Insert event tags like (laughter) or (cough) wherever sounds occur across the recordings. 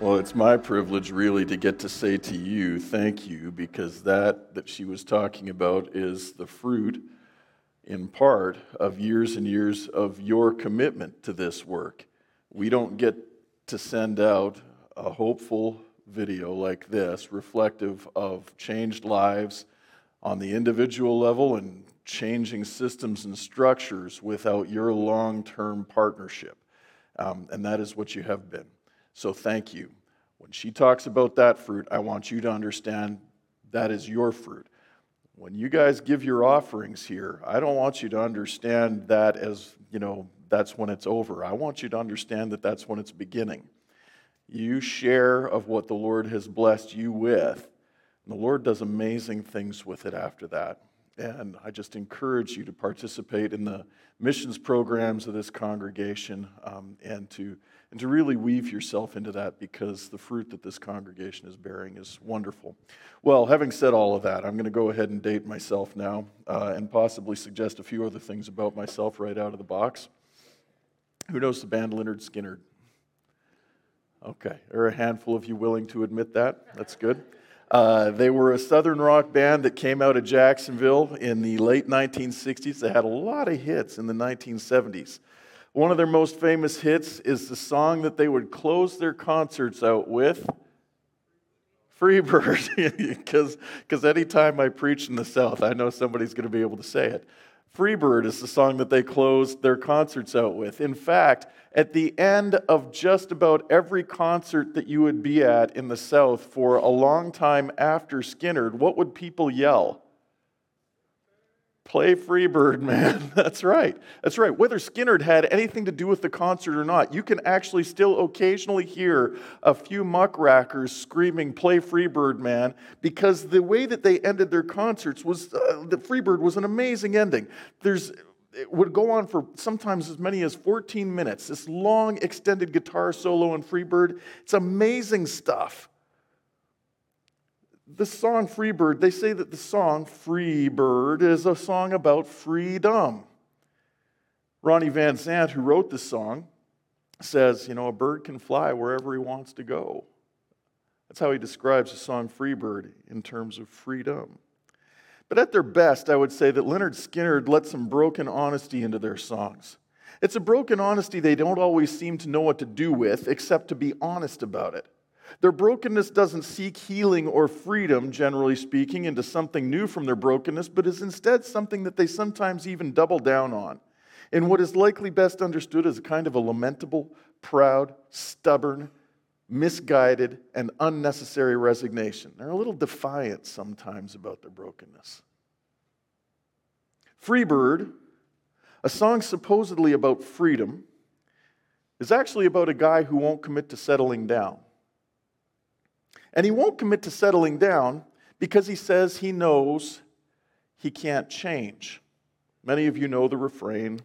Well, it's my privilege really to get to say to you, thank you, because that that she was talking about is the fruit, in part, of years and years of your commitment to this work. We don't get to send out a hopeful video like this, reflective of changed lives on the individual level and changing systems and structures without your long term partnership. Um, and that is what you have been. So thank you. When she talks about that fruit, I want you to understand that is your fruit. When you guys give your offerings here, I don't want you to understand that as, you know, that's when it's over. I want you to understand that that's when it's beginning. You share of what the Lord has blessed you with, and the Lord does amazing things with it after that. And I just encourage you to participate in the missions programs of this congregation um, and, to, and to really weave yourself into that because the fruit that this congregation is bearing is wonderful. Well, having said all of that, I'm going to go ahead and date myself now uh, and possibly suggest a few other things about myself right out of the box. Who knows the band Lynyrd Skynyrd? Okay, there are a handful of you willing to admit that. That's good. Uh, they were a southern rock band that came out of Jacksonville in the late 1960s. They had a lot of hits in the 1970s. One of their most famous hits is the song that they would close their concerts out with Freebird. (laughs) Because anytime I preach in the South, I know somebody's going to be able to say it. Freebird is the song that they closed their concerts out with. In fact, at the end of just about every concert that you would be at in the South for a long time after Skynyrd, what would people yell? Play Freebird, (laughs) man. That's right. That's right. Whether Skynyrd had anything to do with the concert or not, you can actually still occasionally hear a few muckrackers screaming, Play Freebird, man, because the way that they ended their concerts was uh, the Freebird was an amazing ending. There's it would go on for sometimes as many as 14 minutes. This long, extended guitar solo in Freebird. It's amazing stuff the song Freebird, they say that the song Freebird is a song about freedom. Ronnie Van Zant, who wrote the song, says, you know, a bird can fly wherever he wants to go. That's how he describes the song Freebird in terms of freedom. But at their best, I would say that Lynyrd Skynyrd let some broken honesty into their songs. It's a broken honesty they don't always seem to know what to do with, except to be honest about it. Their brokenness doesn't seek healing or freedom, generally speaking, into something new from their brokenness, but is instead something that they sometimes even double down on in what is likely best understood as a kind of a lamentable, proud, stubborn, misguided, and unnecessary resignation. They're a little defiant sometimes about their brokenness. Freebird, a song supposedly about freedom, is actually about a guy who won't commit to settling down. And he won't commit to settling down because he says he knows he can't change. Many of you know the refrain.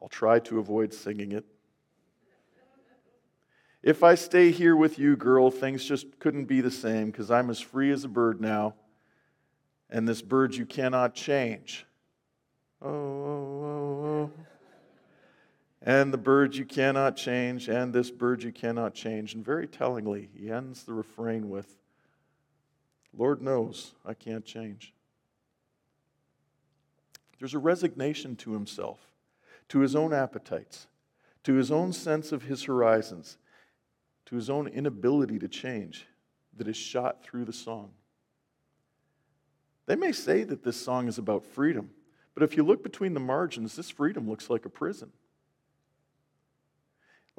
I'll try to avoid singing it. If I stay here with you, girl, things just couldn't be the same because I'm as free as a bird now, and this bird you cannot change. Oh, oh, oh, and the bird you cannot change, and this bird you cannot change. And very tellingly, he ends the refrain with, Lord knows I can't change. There's a resignation to himself, to his own appetites, to his own sense of his horizons, to his own inability to change that is shot through the song. They may say that this song is about freedom, but if you look between the margins, this freedom looks like a prison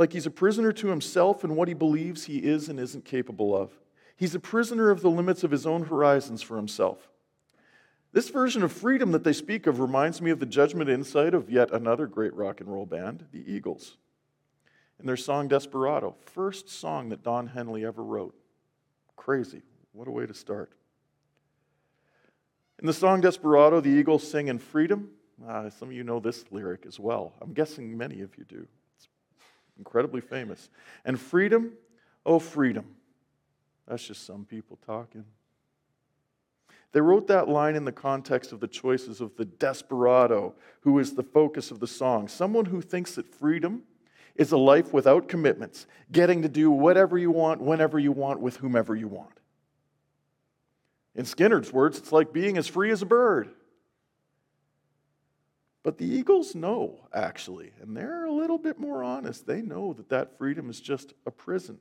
like he's a prisoner to himself and what he believes he is and isn't capable of. He's a prisoner of the limits of his own horizons for himself. This version of freedom that they speak of reminds me of the judgment insight of yet another great rock and roll band, the Eagles. In their song Desperado, first song that Don Henley ever wrote. Crazy. What a way to start. In the song Desperado, the Eagles sing in freedom. Uh, some of you know this lyric as well. I'm guessing many of you do incredibly famous. And freedom, oh, freedom. That's just some people talking. They wrote that line in the context of the choices of the desperado, who is the focus of the song. Someone who thinks that freedom is a life without commitments, getting to do whatever you want, whenever you want, with whomever you want. In Skynyrd's words, it's like being as free as a bird. But the Eagles know, actually, and they're a little bit more honest. They know that that freedom is just a prison.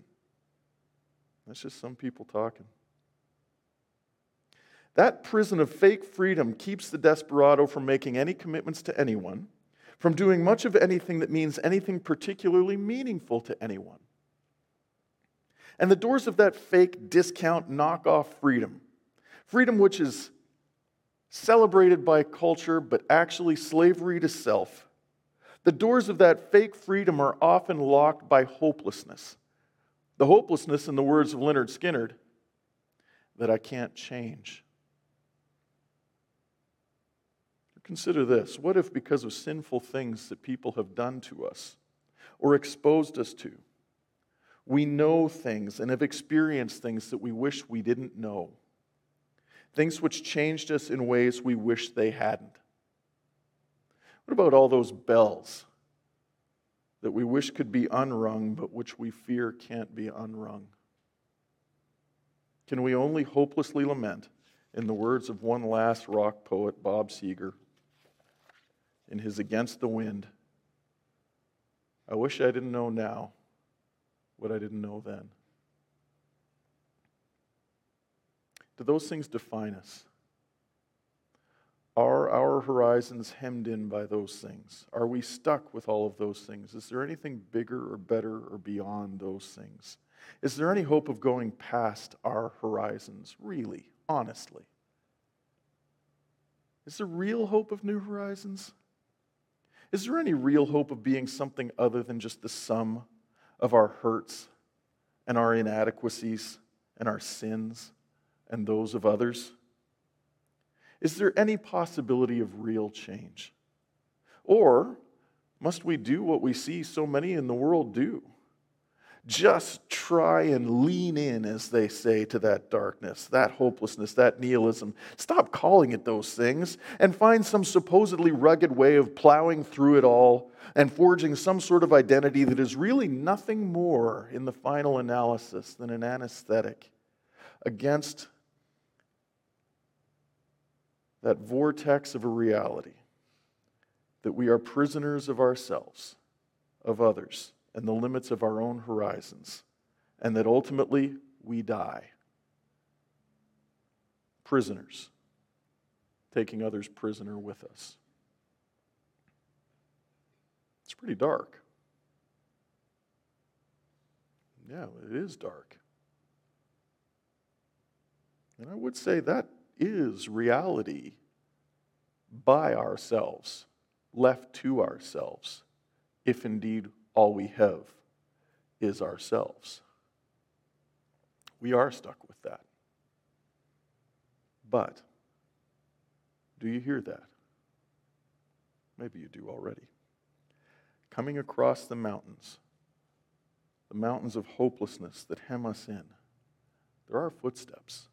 That's just some people talking. That prison of fake freedom keeps the desperado from making any commitments to anyone, from doing much of anything that means anything particularly meaningful to anyone. And the doors of that fake discount knockoff freedom, freedom which is celebrated by culture, but actually slavery to self. The doors of that fake freedom are often locked by hopelessness. The hopelessness, in the words of Lynyrd Skynyrd, that I can't change. Consider this what if, because of sinful things that people have done to us or exposed us to, we know things and have experienced things that we wish we didn't know? Things which changed us in ways we wish they hadn't. What about all those bells that we wish could be unrung, but which we fear can't be unrung? Can we only hopelessly lament, in the words of one last rock poet, Bob Seger, in his Against the Wind? I wish I didn't know now what I didn't know then. Do those things define us? Are our horizons hemmed in by those things? Are we stuck with all of those things? Is there anything bigger or better or beyond those things? Is there any hope of going past our horizons, really, honestly? Is there real hope of new horizons? Is there any real hope of being something other than just the sum of our hurts and our inadequacies and our sins? And those of others? Is there any possibility of real change? Or must we do what we see so many in the world do? Just try and lean in, as they say, to that darkness, that hopelessness, that nihilism. Stop calling it those things and find some supposedly rugged way of plowing through it all and forging some sort of identity that is really nothing more in the final analysis than an anesthetic against that vortex of a reality that we are prisoners of ourselves, of others, and the limits of our own horizons, and that ultimately we die. Prisoners, taking others prisoner with us. It's pretty dark. Yeah, it is dark. And I would say that is reality by ourselves, left to ourselves, if indeed all we have is ourselves. We are stuck with that. But do you hear that? Maybe you do already. Coming across the mountains, the mountains of hopelessness that hem us in, there are footsteps.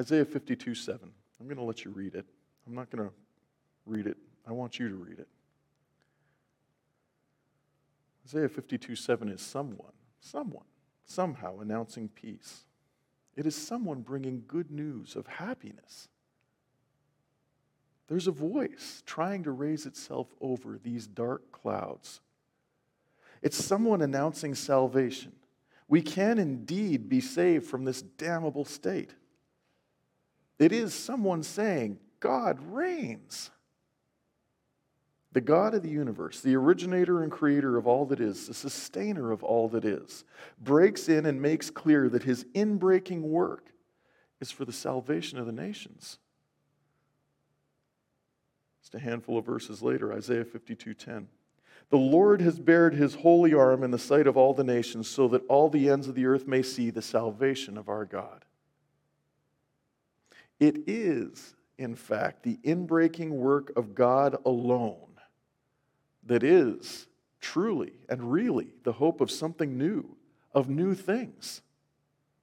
Isaiah 52 7. I'm going to let you read it. I'm not going to read it. I want you to read it. Isaiah 52 7 is someone, someone, somehow announcing peace. It is someone bringing good news of happiness. There's a voice trying to raise itself over these dark clouds. It's someone announcing salvation. We can indeed be saved from this damnable state. It is someone saying, God reigns. The God of the universe, the originator and creator of all that is, the sustainer of all that is, breaks in and makes clear that his inbreaking work is for the salvation of the nations. Just a handful of verses later, Isaiah 52:10. The Lord has bared his holy arm in the sight of all the nations so that all the ends of the earth may see the salvation of our God. It is, in fact, the inbreaking work of God alone that is truly and really the hope of something new, of new things.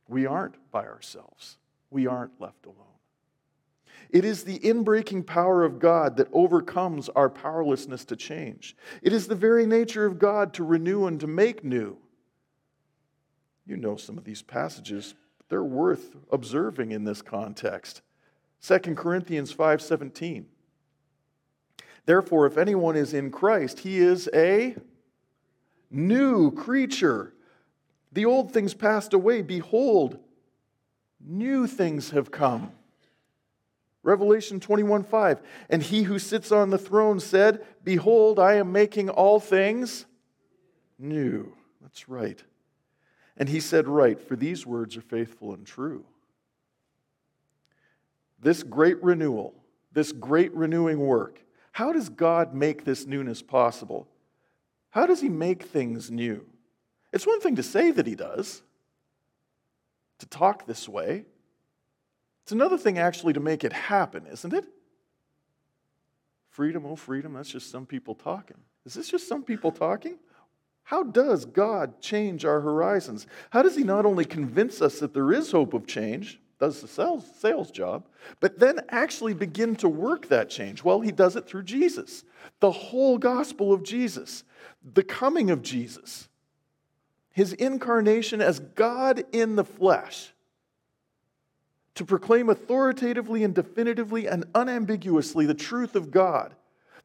We aren't by ourselves, we aren't left alone. It is the inbreaking power of God that overcomes our powerlessness to change. It is the very nature of God to renew and to make new. You know some of these passages, they're worth observing in this context. 2 Corinthians 5:17. Therefore, if anyone is in Christ, he is a new creature. The old things passed away. Behold, new things have come. Revelation 21 5. And he who sits on the throne said, Behold, I am making all things new. That's right. And he said, Right, for these words are faithful and true. This great renewal, this great renewing work, how does God make this newness possible? How does he make things new? It's one thing to say that he does, to talk this way. It's another thing actually to make it happen, isn't it? Freedom, oh, freedom, that's just some people talking. Is this just some people talking? How does God change our horizons? How does He not only convince us that there is hope of change, does the sales, sales job, but then actually begin to work that change? Well, He does it through Jesus, the whole gospel of Jesus, the coming of Jesus, His incarnation as God in the flesh to proclaim authoritatively and definitively and unambiguously the truth of God.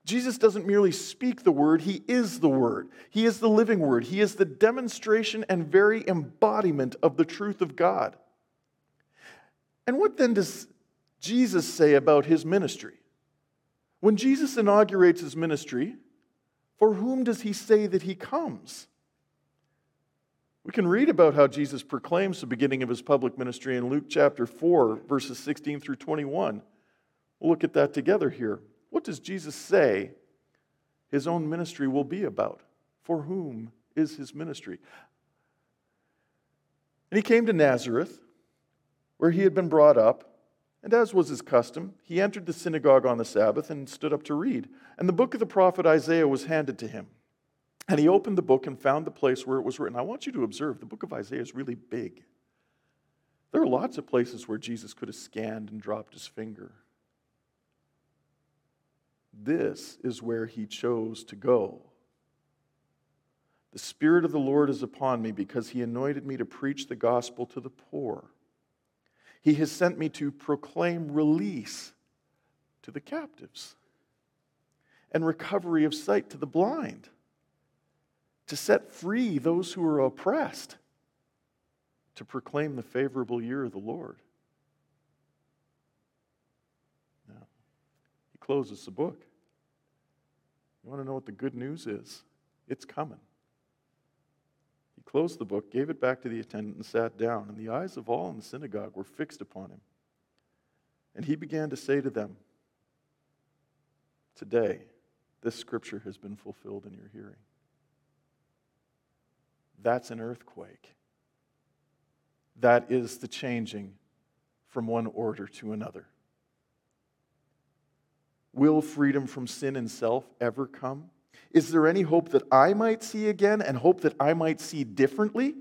Jesus doesn't merely speak the word, he is the word. He is the living word. He is the demonstration and very embodiment of the truth of God. And what then does Jesus say about his ministry? When Jesus inaugurates his ministry, for whom does he say that he comes? We can read about how Jesus proclaims the beginning of his public ministry in Luke chapter 4, verses 16 through 21. We'll look at that together here. What does Jesus say his own ministry will be about? For whom is his ministry? And he came to Nazareth, where he had been brought up. And as was his custom, he entered the synagogue on the Sabbath and stood up to read. And the book of the prophet Isaiah was handed to him. And he opened the book and found the place where it was written. I want you to observe the book of Isaiah is really big. There are lots of places where Jesus could have scanned and dropped his finger. This is where he chose to go. The Spirit of the Lord is upon me because he anointed me to preach the gospel to the poor. He has sent me to proclaim release to the captives and recovery of sight to the blind to set free those who are oppressed, to proclaim the favorable year of the Lord. Now, he closes the book. You want to know what the good news is? It's coming. He closed the book, gave it back to the attendant, and sat down, and the eyes of all in the synagogue were fixed upon him. And he began to say to them, Today, this scripture has been fulfilled in your hearing. That's an earthquake. That is the changing from one order to another. Will freedom from sin and self ever come? Is there any hope that I might see again and hope that I might see differently?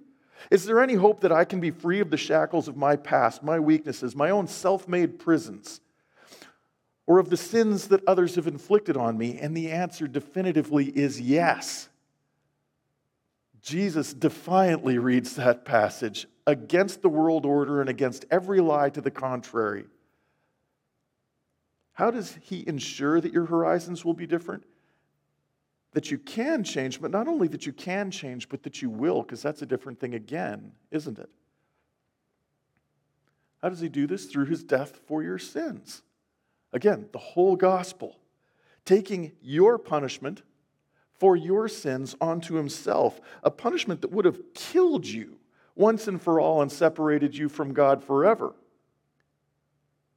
Is there any hope that I can be free of the shackles of my past, my weaknesses, my own self made prisons, or of the sins that others have inflicted on me? And the answer definitively is yes. Jesus defiantly reads that passage against the world order and against every lie to the contrary. How does he ensure that your horizons will be different? That you can change, but not only that you can change, but that you will, because that's a different thing again, isn't it? How does he do this? Through his death for your sins. Again, the whole gospel. Taking your punishment for your sins onto himself, a punishment that would have killed you once and for all and separated you from God forever.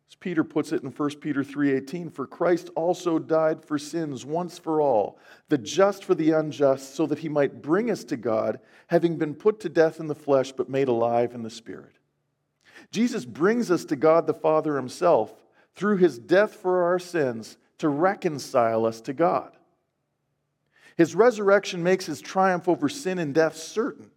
As Peter puts it in 1 Peter 3:18, for Christ also died for sins once for all, the just for the unjust, so that he might bring us to God, having been put to death in the flesh but made alive in the spirit. Jesus brings us to God the Father himself through his death for our sins to reconcile us to God. His resurrection makes his triumph over sin and death certain.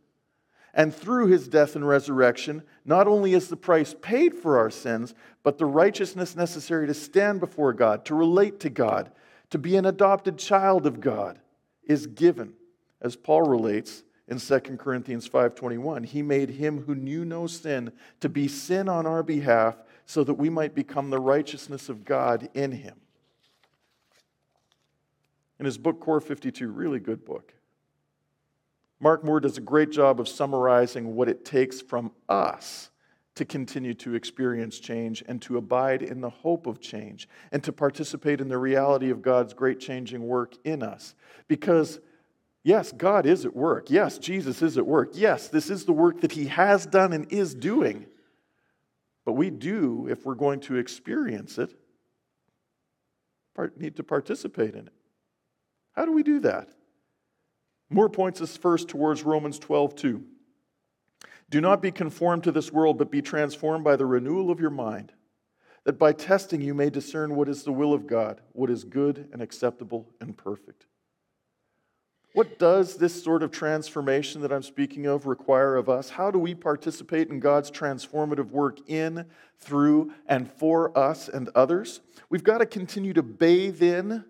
And through his death and resurrection, not only is the price paid for our sins, but the righteousness necessary to stand before God, to relate to God, to be an adopted child of God is given. As Paul relates in 2 Corinthians 5:21, he made him who knew no sin to be sin on our behalf so that we might become the righteousness of God in him. In his book Core 52, really good book. Mark Moore does a great job of summarizing what it takes from us to continue to experience change and to abide in the hope of change and to participate in the reality of God's great changing work in us. Because, yes, God is at work. Yes, Jesus is at work. Yes, this is the work that He has done and is doing. But we do, if we're going to experience it, need to participate in it. How do we do that? Moore points us first towards Romans 12, 2. Do not be conformed to this world, but be transformed by the renewal of your mind, that by testing you may discern what is the will of God, what is good and acceptable and perfect. What does this sort of transformation that I'm speaking of require of us? How do we participate in God's transformative work in, through, and for us and others? We've got to continue to bathe in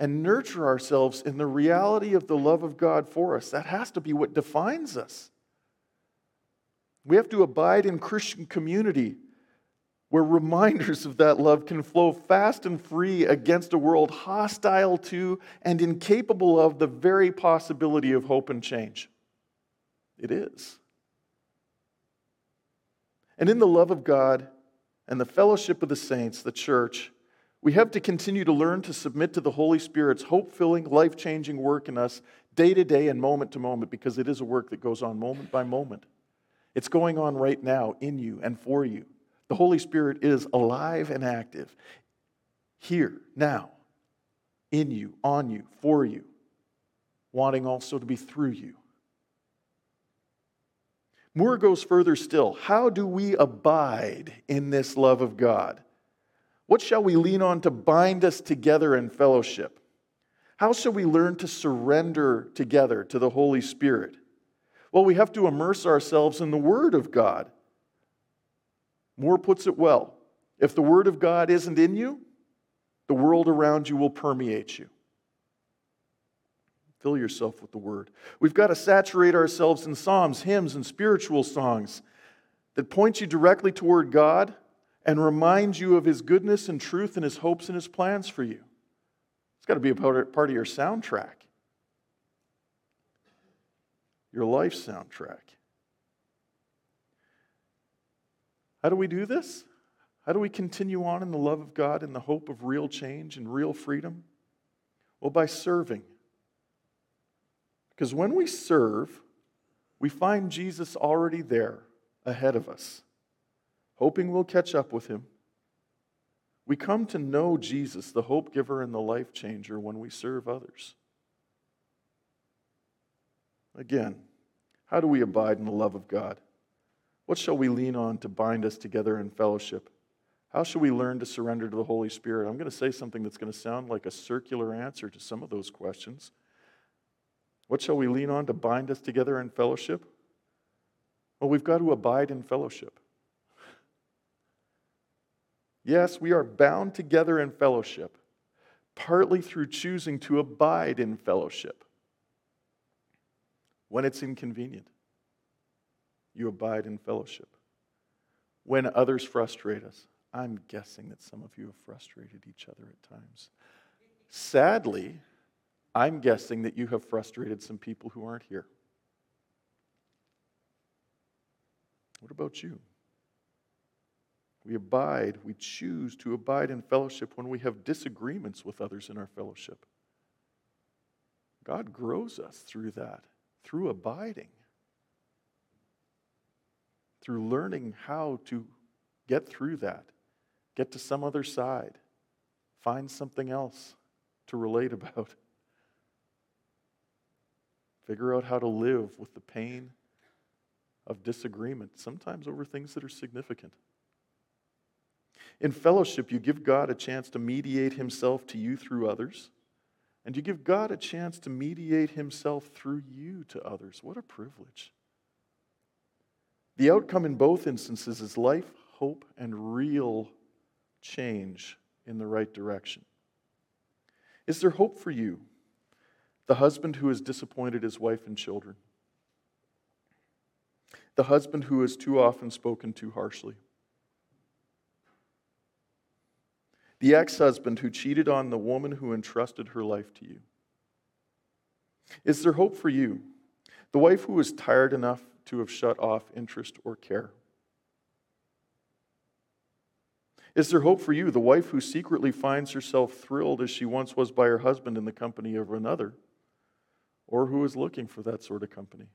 and nurture ourselves in the reality of the love of God for us. That has to be what defines us. We have to abide in Christian community where reminders of that love can flow fast and free against a world hostile to and incapable of the very possibility of hope and change. It is. And in the love of God and the fellowship of the saints, the church, we have to continue to learn to submit to the Holy Spirit's hope filling, life changing work in us day to day and moment to moment because it is a work that goes on moment by moment. It's going on right now in you and for you. The Holy Spirit is alive and active here, now, in you, on you, for you, wanting also to be through you. Moore goes further still. How do we abide in this love of God? What shall we lean on to bind us together in fellowship? How shall we learn to surrender together to the Holy Spirit? Well, we have to immerse ourselves in the Word of God. Moore puts it well if the Word of God isn't in you, the world around you will permeate you. Fill yourself with the Word. We've got to saturate ourselves in psalms, hymns, and spiritual songs that point you directly toward God and remind you of his goodness and truth and his hopes and his plans for you. It's got to be a part of your soundtrack, your life soundtrack. How do we do this? How do we continue on in the love of God in the hope of real change and real freedom? Well, by serving. Because when we serve, we find Jesus already there ahead of us hoping we'll catch up with him. We come to know Jesus, the hope giver and the life changer, when we serve others. Again, how do we abide in the love of God? What shall we lean on to bind us together in fellowship? How shall we learn to surrender to the Holy Spirit? I'm going to say something that's going to sound like a circular answer to some of those questions. What shall we lean on to bind us together in fellowship? Well, we've got to abide in fellowship. Yes, we are bound together in fellowship, partly through choosing to abide in fellowship. When it's inconvenient, you abide in fellowship. When others frustrate us, I'm guessing that some of you have frustrated each other at times. Sadly, I'm guessing that you have frustrated some people who aren't here. What about you? We abide, we choose to abide in fellowship when we have disagreements with others in our fellowship. God grows us through that, through abiding, through learning how to get through that, get to some other side, find something else to relate (laughs) about, figure out how to live with the pain of disagreement, sometimes over things that are significant. In fellowship, you give God a chance to mediate himself to you through others, and you give God a chance to mediate himself through you to others. What a privilege. The outcome in both instances is life, hope, and real change in the right direction. Is there hope for you, the husband who has disappointed his wife and children? The husband who has too often spoken too harshly? The ex husband who cheated on the woman who entrusted her life to you? Is there hope for you, the wife who is tired enough to have shut off interest or care? Is there hope for you, the wife who secretly finds herself thrilled as she once was by her husband in the company of another, or who is looking for that sort of company?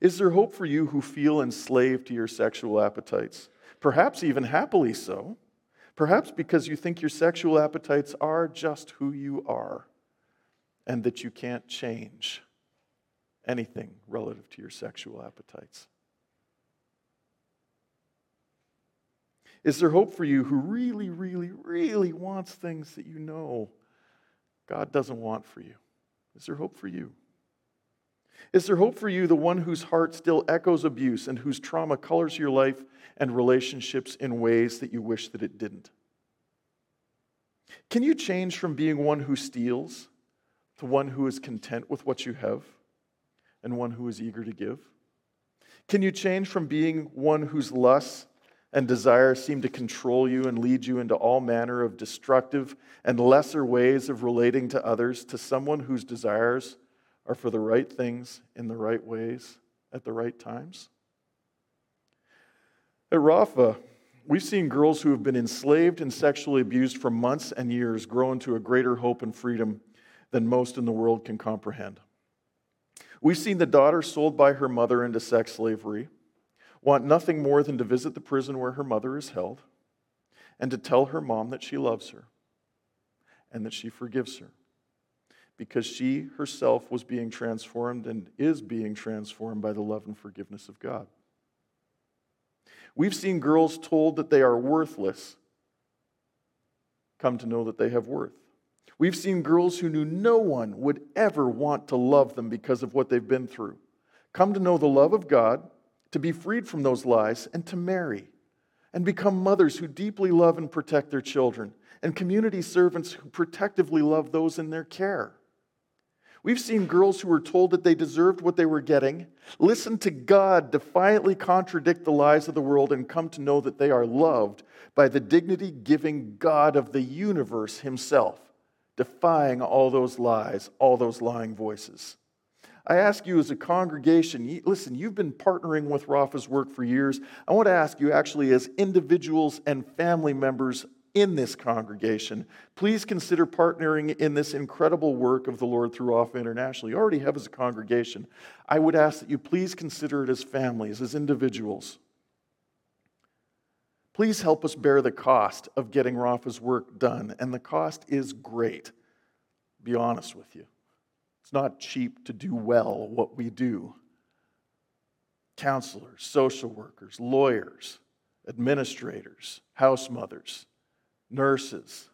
Is there hope for you who feel enslaved to your sexual appetites, perhaps even happily so? Perhaps because you think your sexual appetites are just who you are and that you can't change anything relative to your sexual appetites. Is there hope for you who really, really, really wants things that you know God doesn't want for you? Is there hope for you? Is there hope for you, the one whose heart still echoes abuse and whose trauma colors your life and relationships in ways that you wish that it didn't? Can you change from being one who steals to one who is content with what you have and one who is eager to give? Can you change from being one whose lusts and desires seem to control you and lead you into all manner of destructive and lesser ways of relating to others to someone whose desires are for the right things in the right ways at the right times? At Rapha, we've seen girls who have been enslaved and sexually abused for months and years grow into a greater hope and freedom than most in the world can comprehend. We've seen the daughter sold by her mother into sex slavery want nothing more than to visit the prison where her mother is held and to tell her mom that she loves her and that she forgives her because she herself was being transformed and is being transformed by the love and forgiveness of God. We've seen girls told that they are worthless come to know that they have worth. We've seen girls who knew no one would ever want to love them because of what they've been through come to know the love of God to be freed from those lies, and to marry and become mothers who deeply love and protect their children, and community servants who protectively love those in their care. We've seen girls who were told that they deserved what they were getting, listen to God defiantly contradict the lies of the world, and come to know that they are loved by the dignity giving God of the universe Himself, defying all those lies, all those lying voices. I ask you as a congregation, listen, you've been partnering with Rapha's work for years. I want to ask you, actually, as individuals and family members in this congregation, please consider partnering in this incredible work of the Lord through Rapha International. You already have as a congregation. I would ask that you please consider it as families, as individuals. Please help us bear the cost of getting Rapha's work done, and the cost is great. Be honest with you. It's not cheap to do well what we do. Counselors, social workers, lawyers, administrators, house mothers, nurses,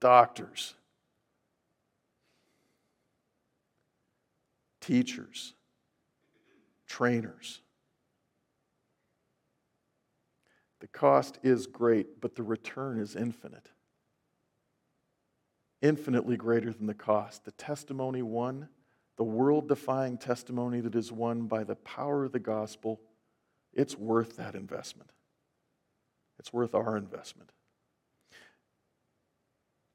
doctors, teachers, trainers. The cost is great, but the return is infinite infinitely greater than the cost. The testimony won, the world defying testimony that is won by the power of the gospel, it's worth that investment. It's worth our investment.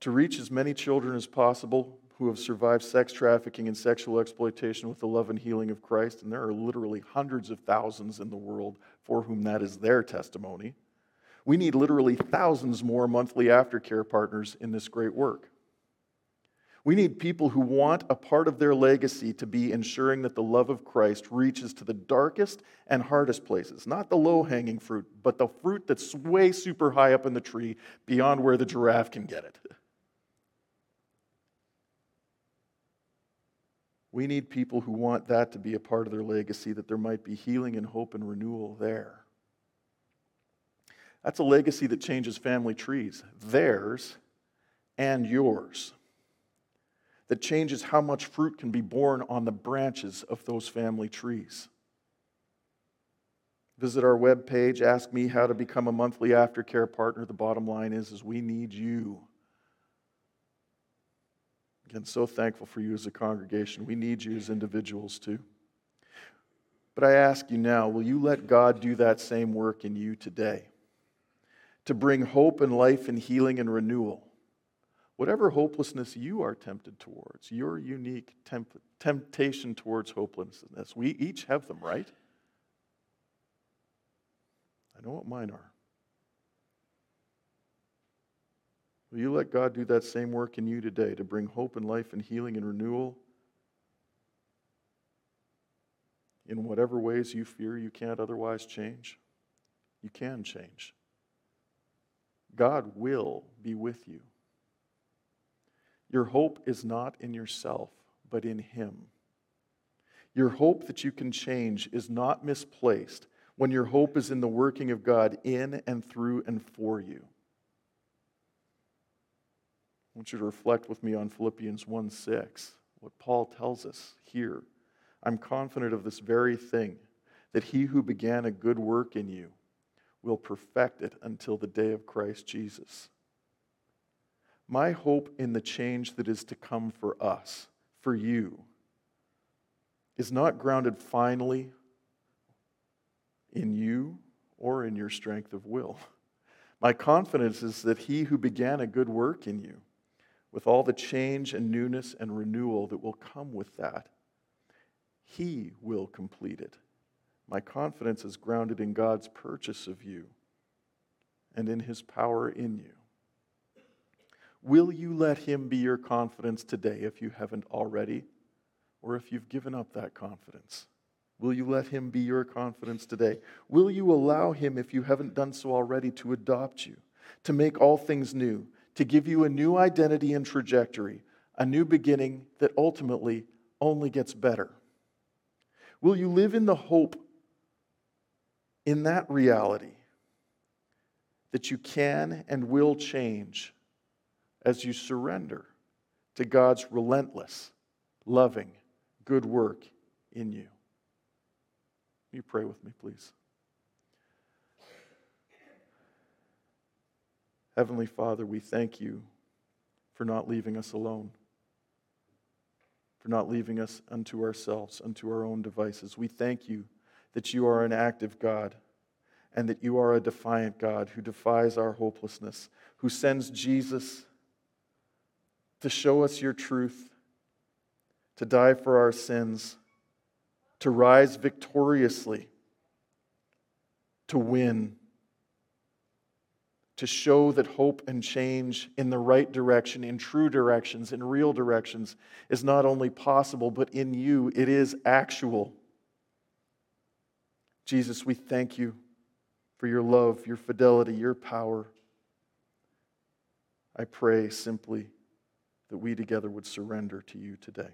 To reach as many children as possible who have survived sex trafficking and sexual exploitation with the love and healing of Christ, and there are literally hundreds of thousands in the world for whom that is their testimony. We need literally thousands more monthly aftercare partners in this great work. We need people who want a part of their legacy to be ensuring that the love of Christ reaches to the darkest and hardest places. Not the low hanging fruit, but the fruit that's way super high up in the tree beyond where the giraffe can get it. (laughs) We need people who want that to be a part of their legacy, that there might be healing and hope and renewal there. That's a legacy that changes family trees, theirs and yours that changes how much fruit can be borne on the branches of those family trees. Visit our webpage, ask me how to become a monthly aftercare partner. The bottom line is, is we need you. Again, so thankful for you as a congregation. We need you as individuals too. But I ask you now, will you let God do that same work in you today? To bring hope and life and healing and renewal. Whatever hopelessness you are tempted towards, your unique temp- temptation towards hopelessness, we each have them, right? I know what mine are. Will you let God do that same work in you today to bring hope and life and healing and renewal in whatever ways you fear you can't otherwise change? You can change. God will be with you. Your hope is not in yourself, but in Him. Your hope that you can change is not misplaced when your hope is in the working of God in and through and for you. I want you to reflect with me on Philippians 1 6, what Paul tells us here. I'm confident of this very thing, that he who began a good work in you will perfect it until the day of Christ Jesus. My hope in the change that is to come for us, for you, is not grounded finally in you or in your strength of will. My confidence is that he who began a good work in you, with all the change and newness and renewal that will come with that, he will complete it. My confidence is grounded in God's purchase of you and in his power in you. Will you let him be your confidence today if you haven't already, or if you've given up that confidence? Will you let him be your confidence today? Will you allow him, if you haven't done so already, to adopt you, to make all things new, to give you a new identity and trajectory, a new beginning that ultimately only gets better? Will you live in the hope in that reality that you can and will change as you surrender to God's relentless, loving, good work in you? you pray with me, please? Heavenly Father, we thank you for not leaving us alone, for not leaving us unto ourselves, unto our own devices. We thank you that you are an active God and that you are a defiant God who defies our hopelessness, who sends Jesus to show us your truth, to die for our sins to rise victoriously, to win, to show that hope and change in the right direction, in true directions, in real directions, is not only possible, but in you it is actual. Jesus, we thank you for your love, your fidelity, your power. I pray simply that we together would surrender to you today.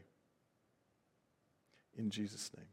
In Jesus' name.